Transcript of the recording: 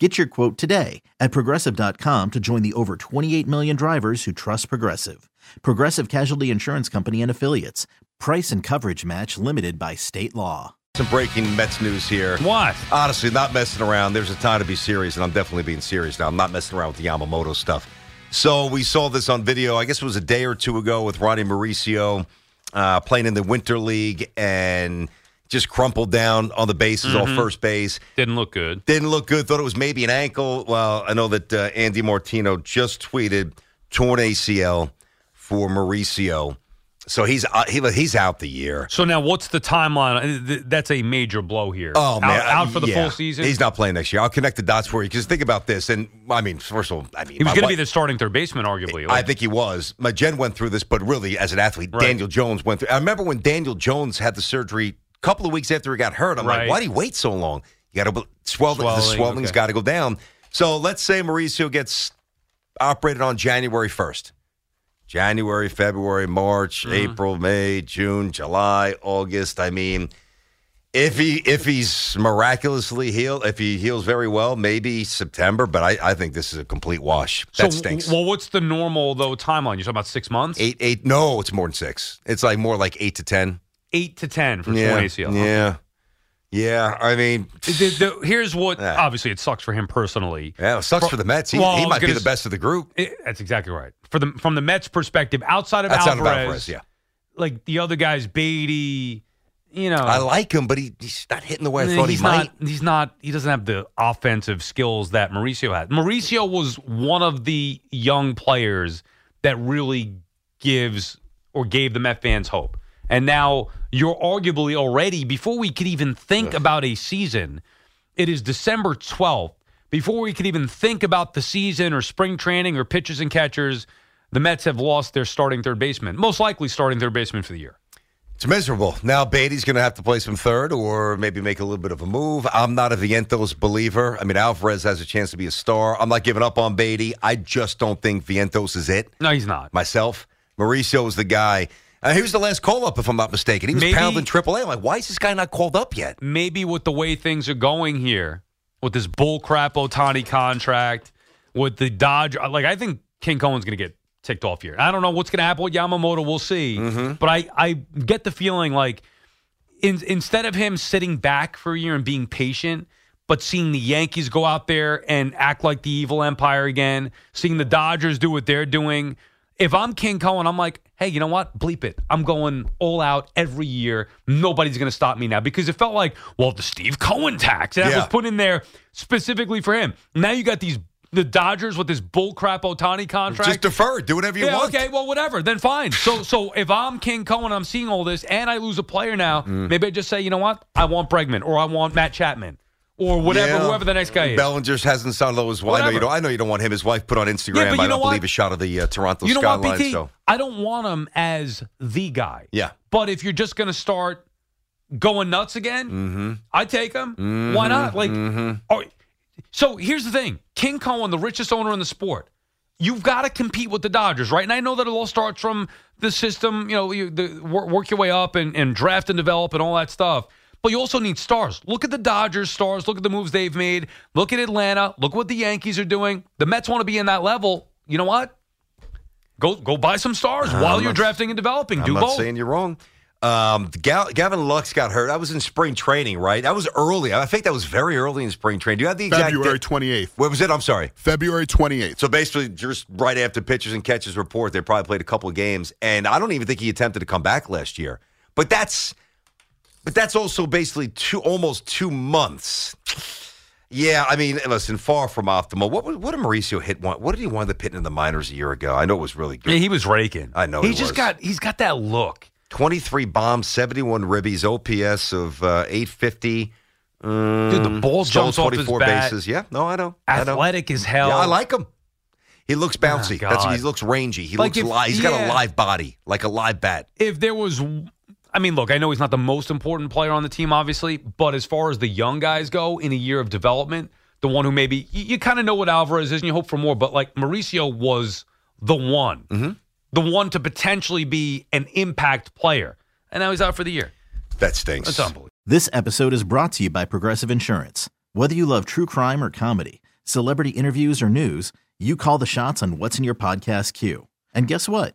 Get your quote today at progressive.com to join the over 28 million drivers who trust Progressive. Progressive Casualty Insurance Company and Affiliates. Price and coverage match limited by state law. Some breaking Mets news here. What? Honestly, not messing around. There's a time to be serious, and I'm definitely being serious now. I'm not messing around with the Yamamoto stuff. So we saw this on video. I guess it was a day or two ago with Ronnie Mauricio uh, playing in the Winter League and just crumpled down on the bases, all first base. Didn't look good. Didn't look good. Thought it was maybe an ankle. Well, I know that uh, Andy Martino just tweeted torn ACL for Mauricio. So he's uh, he, he's out the year. So now, what's the timeline? That's a major blow here. Oh man, out, out for the Yeah. full season. He's not playing next year. I'll connect the dots for you because think about this. And I mean, first of all, I mean, He was going to be the starting third baseman, arguably. I think he was. My Jen went through this, but really, as an athlete, Right. Daniel Jones went through. I remember when Daniel Jones had the surgery a couple of weeks after he got hurt. I'm Right. like, why do he wait so long? You got to swell. the Swelling, swelling's okay. got to go down. So let's say Mauricio gets operated on January 1st. January, February, March, Mm-hmm. April, May, June, July, August. I mean, if he if he's miraculously healed, if he heals very well, maybe September. But I, I think this is a complete wash. That so, stinks. Well, what's the normal though timeline? You're talking about six months, Eight, eight. No, it's more than six. It's like more like eight to ten. Eight to ten for yeah, torn ACL. yeah, yeah. I mean, The- the- here's what. Yeah. Obviously, it sucks for him personally. yeah, it sucks for the Mets. He, Well, he might be the best of the group. It- that's exactly right. For the from the Mets' perspective, outside of That's out Alvarez, of Alvarez. Yeah, like the other guys, Baty, you know, I like him, but he, he's not hitting the way I Eh, thought he he's might. not. He's not. He doesn't have the offensive skills that Mauricio had. Mauricio was one of the young players that really gives or gave the Met fans hope. And now you're arguably already before we could even think about a season. It is December 12th. Before we could even think about the season or spring training or pitchers and catchers, the Mets have lost their starting third baseman, most likely starting third baseman for the year. It's miserable. Now Baty's going to have to play some third, or maybe make a little bit of a move. I'm not a Vientos believer. I mean, Alvarez has a chance to be a star. I'm not giving up on Baty. I just don't think Vientos is it. No, he's not. myself. Mauricio is the guy. Uh, he was the last call up, if I'm not mistaken. He was Maybe- pounding AAA. I'm like, why is this guy not called up yet? maybe with the way things are going here, with this bullcrap Ohtani contract, with the Dodge, like I think King Cohen's going to get ticked off here. I don't know what's going to happen with Yamamoto. We'll see. But I, I get the feeling like in, instead of him sitting back for a year and being patient, but seeing the Yankees go out there and act like the evil empire again, seeing the Dodgers do what they're doing. If I'm King Cohen, I'm like, hey, you know what? Bleep it. I'm going all out every year. Nobody's going to stop me now because it felt like, well, the Steve Cohen tax that Yeah. was put in there specifically for him. Now you got these the Dodgers with this bullcrap Ohtani contract. Just defer. It. Do whatever you Yeah, want. okay, well, whatever. Then fine. So, so if I'm King Cohen, I'm seeing all this, and I lose a player now, Mm. maybe I just say, you know what? I want Bregman, or I want Matt Chapman, or whatever, Yeah. whoever the next guy is. Bellinger's hasn't sounded as Well, I know you don't. I know you don't want him. His wife put on Instagram. Yeah, but you I know don't what? believe a shot of the uh, Toronto you know what, skyline. BT? So I don't want him as the guy. yeah, But if you're just going to start going nuts again, Mm-hmm. I take him. Why not? Like, all right. so here's the thing: King Cohen, the richest owner in the sport, You've got to compete with the Dodgers, right? And I know that it all starts from the system, you know, you, the, work, work your way up and, and draft and develop and all that stuff. But you also need stars. Look at the Dodgers stars. Look at the moves they've made. Look at Atlanta. Look what the Yankees are doing. The Mets want to be in that level. You know what? Go go buy some stars I'm while you're drafting and developing. I'm Do not both. saying you're wrong. Um, Ga- Gavin Lux got hurt. I was in spring training, right? That was early. I think that was very early in spring training. Do you have the exact February date? 28th. What was it? I'm sorry. February 28th. So basically, just right after pitchers and catches report, they probably played a couple of games, and I don't even think he attempted to come back last year. But that's, but that's also basically two, almost two months. Yeah, I mean, listen, far from optimal. What what did Mauricio hit? One, what did he wind up hitting in the minors a year ago? I know it was really good. Yeah, he was raking. I know He he just was. got he's got that look. 23 bombs, 71 ribbies, OPS of uh, 850. Dude, the ball Stole jumps off his 24 bat. bases. Yeah, no, I know. I know. Athletic as hell. Yeah, I like him. He looks bouncy. Oh, That's he looks rangy. He Like looks if- live. He's got a live body, like a live bat. if there was I mean, look, I know he's not the most important player on the team, obviously, but as far as the young guys go in a year of development, the one who maybe you, you kind of know what Alvarez is and you hope for more, but like Mauricio was the one, Mm-hmm. the one to potentially be an impact player, and now he's out for the year. That stinks. That's unbelievable. This episode is brought to you by Progressive Insurance. Whether you love true crime or comedy, celebrity interviews or news, you call the shots on what's in your podcast queue. And guess what?